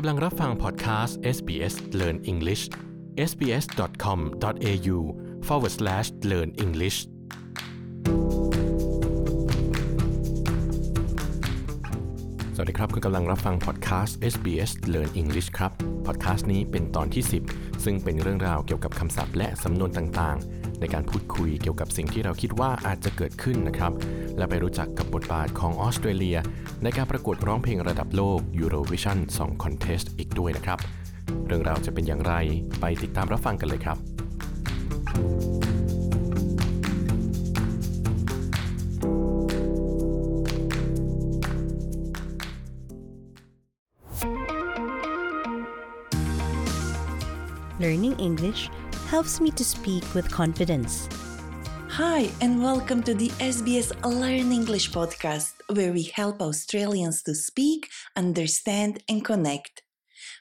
กำลังรับฟังพอดแคสต์ SBS Learn English sbs.com.au forward slash learn english สวัสดีครับ คุณกำลังรับฟังพอดแคสต์ SBS Learn English ครับ พอดแคสต์นี้เป็นตอนที่ 10 ซึ่งเป็นเรื่องราวเกี่ยวกับคำศัพท์และสำนวนต่างๆ ในการพูดคุยเกี่ยวกับสิ่งที่เราคิดว่าอาจจะเกิดขึ้นนะครับ และไปรู้จักกับบทบาทของออสเตรเลีย ในการประกวดร้องเพลงระดับโลก Eurovision Song Contest อีกด้วยนะครับ เรื่องราวจะเป็นอย่างไรไปติดตามรับฟังกันเลยครับ Learning English helps me to speak with confidence. Hi, and welcome to the SBS Learn English podcast, where we help Australians to speak, understand, and connect.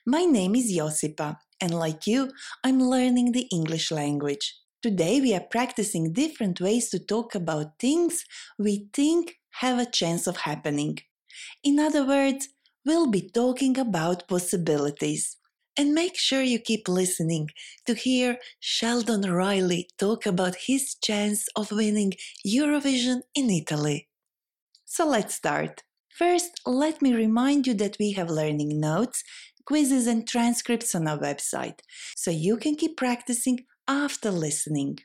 My name is Josipa, and like you, I'm learning the English language. Today, we are practicing different ways to talk about things we think have a chance of happening. In other words, we'll be talking about possibilities. And make sure you keep listening to hear Sheldon Riley talk about his chance of winning Eurovision in Italy. So let's start. First, let me remind you that we have learning notes, quizzes, and transcripts on our website, so you can keep practicing after listening.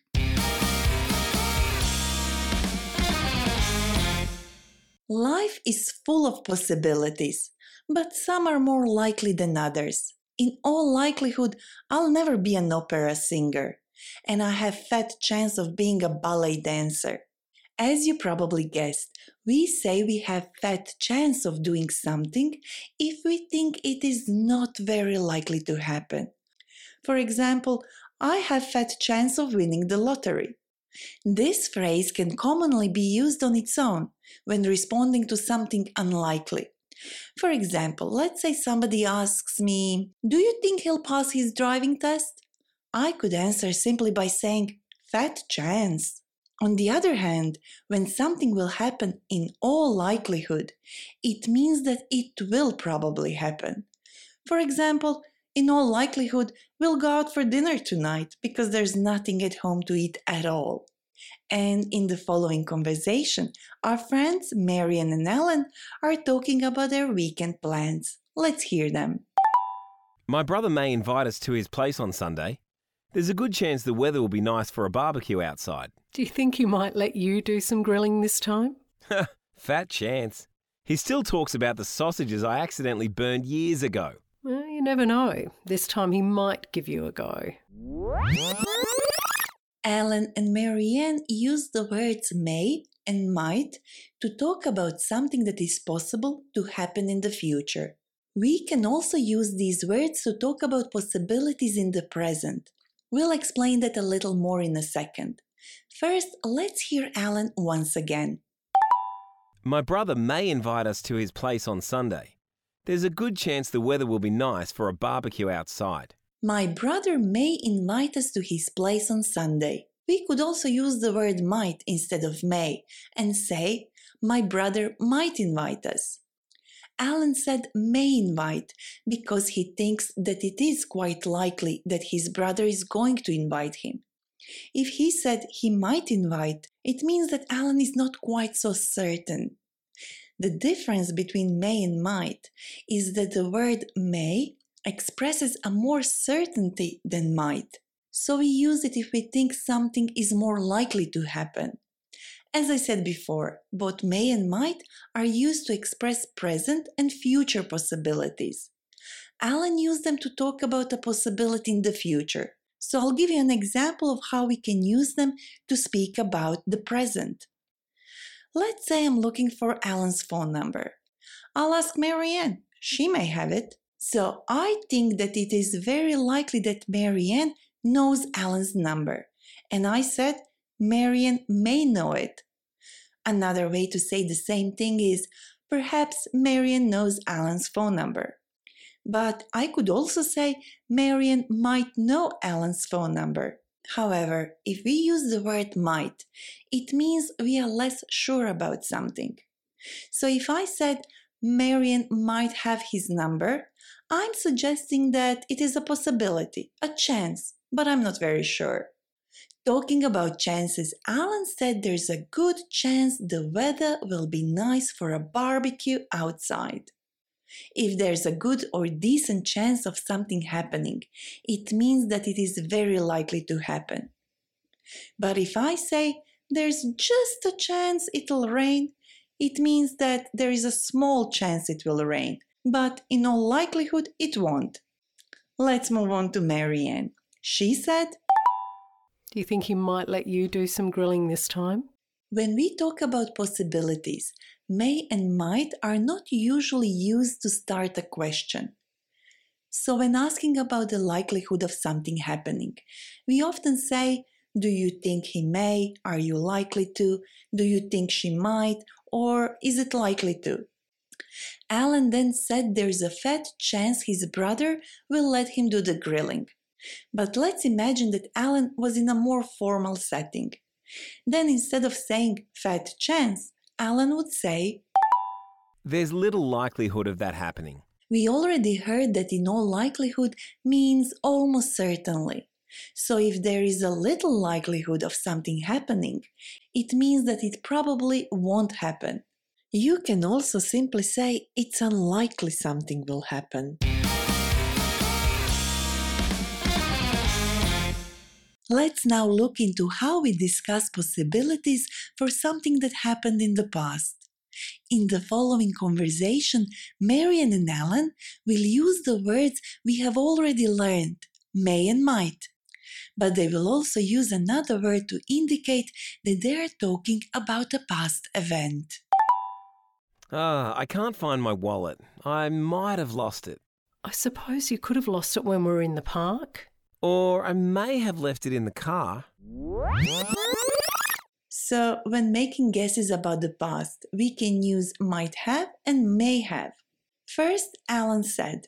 Life is full of possibilities, but some are more likely than others. In all likelihood, I'll never be an opera singer, and I have fat chance of being a ballet dancer. As you probably guessed, we say we have fat chance of doing something if we think it is not very likely to happen. For example, I have fat chance of winning the lottery. This phrase can commonly be used on its own when responding to something unlikely. For example, let's say somebody asks me, Do you think he'll pass his driving test? I could answer simply by saying, Fat chance. On the other hand, when something will happen in all likelihood, it means that it will probably happen. For example, in all likelihood, we'll go out for dinner tonight because there's nothing at home to eat at all. And in the following conversation, our friends Marian and Ellen are talking about their weekend plans. Let's hear them. My brother may invite us to his place on Sunday. There's a good chance the weather will be nice for a barbecue outside. Do you think he might let you do some grilling this time? Fat chance. He still talks about the sausages I accidentally burned years ago. Well, you never know. This time he might give you a go. Alan and Marianne use the words may and might to talk about something that is possible to happen in the future. We can also use these words to talk about possibilities in the present. We'll explain that a little more in a second. First, let's hear Alan once again. My brother may invite us to his place on Sunday. There's a good chance the weather will be nice for a barbecue outside. My brother may invite us to his place on Sunday. We could also use the word might instead of may and say, My brother might invite us. Alan said may invite because he thinks that it is quite likely that his brother is going to invite him. If he said he might invite, it means that Alan is not quite so certain. The difference between may and might is that the word may expresses a more certainty than might. So we use it if we think something is more likely to happen. As I said before, both may and might are used to express present and future possibilities. Alan used them to talk about a possibility in the future. So I'll give you an example of how we can use them to speak about the present. Let's say I'm looking for Alan's phone number. I'll ask Marianne. She may have it. So I think that it is very likely that Marianne knows Alan's number. And I said, Marianne may know it. Another way to say the same thing is, perhaps Marianne knows Alan's phone number. But I could also say Marianne might know Alan's phone number. However, if we use the word might, it means we are less sure about something. So if I said Marianne might have his number, I'm suggesting that it is a possibility, a chance, but I'm not very sure. Talking about chances, Alan said there's a good chance the weather will be nice for a barbecue outside. If there's a good or decent chance of something happening, it means that it is very likely to happen. But if I say there's just a chance it'll rain, it means that there is a small chance it will rain, but in all likelihood it won't. Let's move on to Marianne. She said, Do you think he might let you do some grilling this time? When we talk about possibilities, may and might are not usually used to start a question. So, when asking about the likelihood of something happening, we often say, Do you think he may? Are you likely to? Do you think she might? Or is it likely to? Alan then said there's a fat chance his brother will let him do the grilling. But let's imagine that Alan was in a more formal setting. Then instead of saying fat chance, Alan would say, There's little likelihood of that happening. We already heard that in all likelihood means almost certainly. So if there is a little likelihood of something happening, it means that it probably won't happen. You can also simply say it's unlikely something will happen. Let's now look into how we discuss possibilities for something that happened in the past. In the following conversation, Marian and Alan will use the words we have already learned, may and might. But they will also use another word to indicate that they are talking about a past event. Ah, I can't find my wallet. I might have lost it. I suppose you could have lost it when we were in the park. Or I may have left it in the car. So, when making guesses about the past, we can use might have and may have. First, Alan said,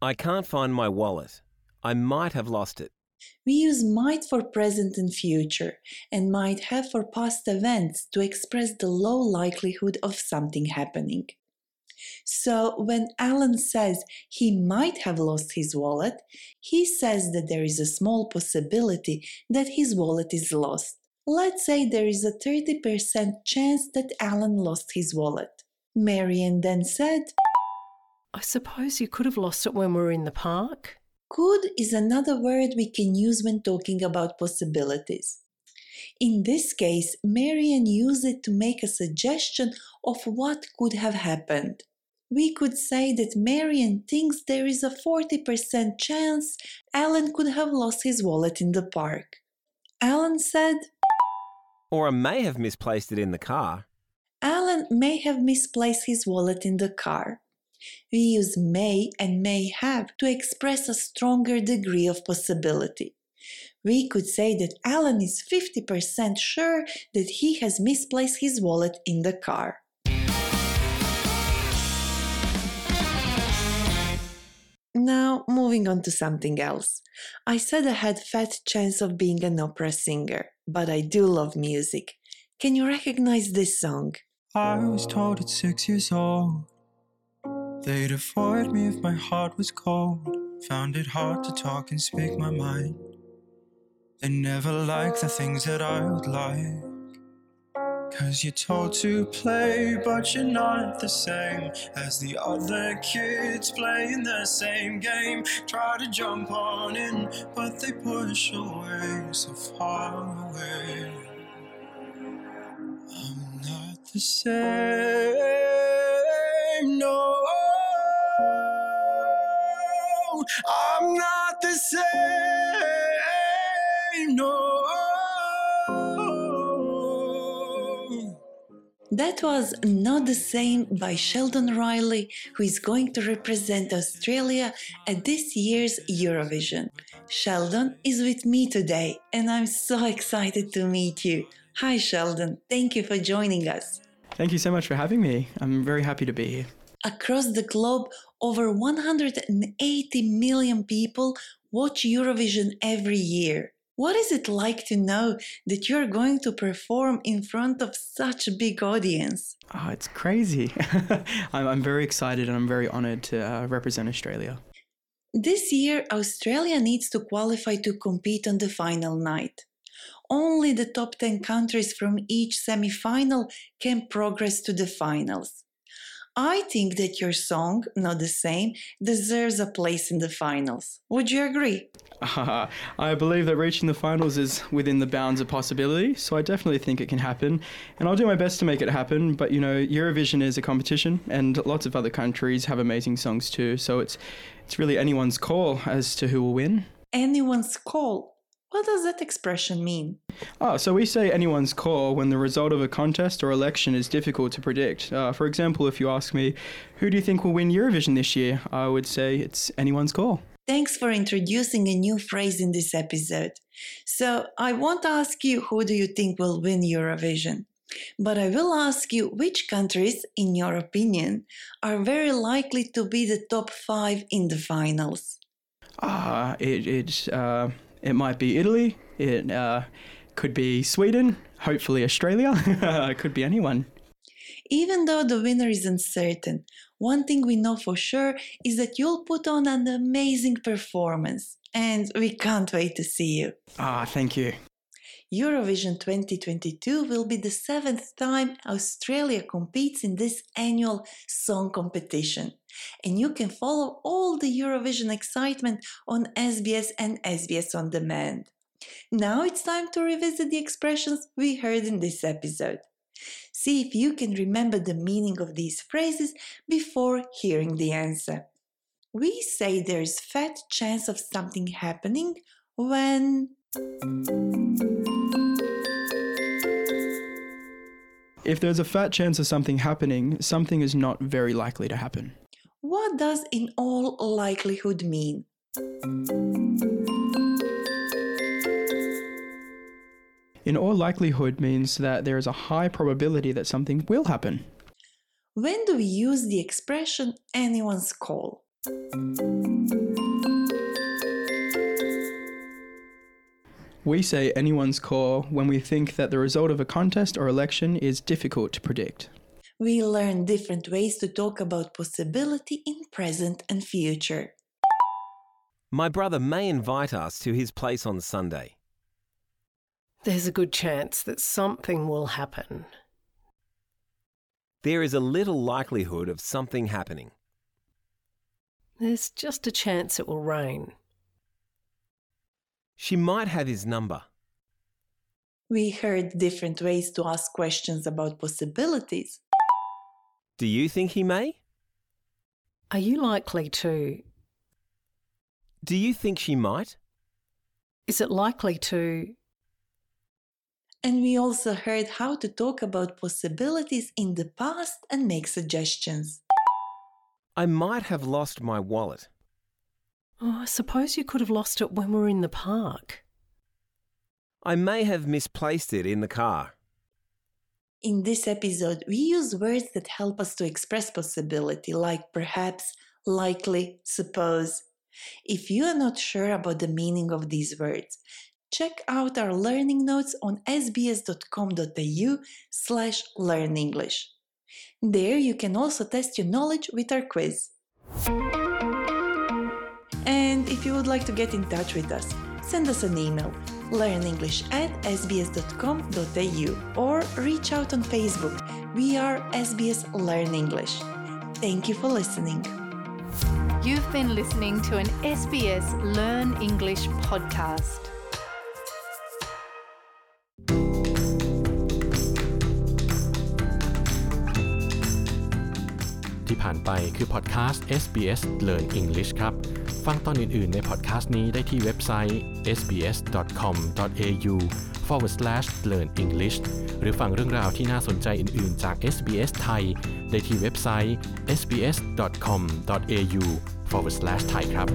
I can't find my wallet. I might have lost it. We use might for present and future, and might have for past events to express the low likelihood of something happening. So, when Alan says he might have lost his wallet, he says that there is a small possibility that his wallet is lost. Let's say there is a 30% chance that Alan lost his wallet. Marian then said, I suppose you could have lost it when we were in the park. Could is another word we can use when talking about possibilities. In this case, Marian used it to make a suggestion of what could have happened. We could say that Marian thinks there is a 40% chance Alan could have lost his wallet in the park. Alan said, Or I may have misplaced it in the car. Alan may have misplaced his wallet in the car. We use may and may have to express a stronger degree of possibility. We could say that Alan is 50% sure that he has misplaced his wallet in the car. Now, moving on to something else. I said I had a fat chance of being an opera singer, but I do love music. Can you recognize this song? I was told at six years old they'd avoid me if my heart was cold. Found it hard to talk and speak my mind. They never liked the things that I would like. Cause you're told to play, but you're not the same as the other kids playing the same game. Try to jump on in, but they push away so far away. I'm not the same, no. I'm not the same, no. That was Not the Same by Sheldon Riley, who is going to represent Australia at this year's Eurovision. Sheldon is with me today, and I'm so excited to meet you. Hi, Sheldon. Thank you for joining us. Thank you so much for having me. I'm very happy to be here. Across the globe, over 180 million people watch Eurovision every year. What is it like to know that you're going to perform in front of such a big audience? Oh, it's crazy. I'm, I'm very excited and I'm very honored to uh, represent Australia. This year, Australia needs to qualify to compete on the final night. Only the top 10 countries from each semi final can progress to the finals. I think that your song, Not the Same, deserves a place in the finals. Would you agree? Uh, I believe that reaching the finals is within the bounds of possibility, so I definitely think it can happen. And I'll do my best to make it happen, but you know, Eurovision is a competition, and lots of other countries have amazing songs too, so it's, it's really anyone's call as to who will win. Anyone's call. What does that expression mean? Oh, so we say anyone's call when the result of a contest or election is difficult to predict. Uh, for example, if you ask me, who do you think will win Eurovision this year? I would say it's anyone's call. Thanks for introducing a new phrase in this episode. So, I won't ask you who do you think will win Eurovision, but I will ask you which countries, in your opinion, are very likely to be the top five in the finals. Ah, it, it, uh, it might be Italy. It uh, could be Sweden. Hopefully Australia. it could be anyone. Even though the winner is uncertain, one thing we know for sure is that you'll put on an amazing performance, and we can't wait to see you. Ah, thank you. Eurovision 2022 will be the seventh time Australia competes in this annual song competition. And you can follow all the Eurovision excitement on SBS and SBS On Demand. Now it's time to revisit the expressions we heard in this episode. See if you can remember the meaning of these phrases before hearing the answer. We say there's a fat chance of something happening when If there's a fat chance of something happening, something is not very likely to happen. What does in all likelihood mean? In all likelihood means that there is a high probability that something will happen. When do we use the expression anyone's call? We say anyone's call when we think that the result of a contest or election is difficult to predict. We learn different ways to talk about possibility in present and future. My brother may invite us to his place on Sunday. There's a good chance that something will happen. There is a little likelihood of something happening. There's just a chance it will rain. She might have his number. We heard different ways to ask questions about possibilities. Do you think he may? Are you likely to? Do you think she might? Is it likely to? And we also heard how to talk about possibilities in the past and make suggestions. I might have lost my wallet. Oh, I suppose you could have lost it when we were in the park. I may have misplaced it in the car. In this episode, we use words that help us to express possibility, like perhaps, likely, suppose. If you are not sure about the meaning of these words, check out our learning notes on sbs.com.au slash learnenglish. There you can also test your knowledge with our quiz. And if you would like to get in touch with us, send us an email learnenglish at sbs.com.au or reach out on Facebook. We are SBS Learn English. Thank you for listening. You've been listening to an SBS Learn English podcast. ที่ผ่านไปคือพอดแคสต์ SBS Learn English ครับ ฟังตอนอื่น ๆ ในพอดแคสต์นี้ได้ที่เว็บไซต์ sbs.com.au forward slash learn english หรือฟังเรื่องราวที่น่าสนใจอื่น ๆ จาก SBS ไทย ได้ที่เว็บไซต์ sbs.com.au forward slash thai ครับ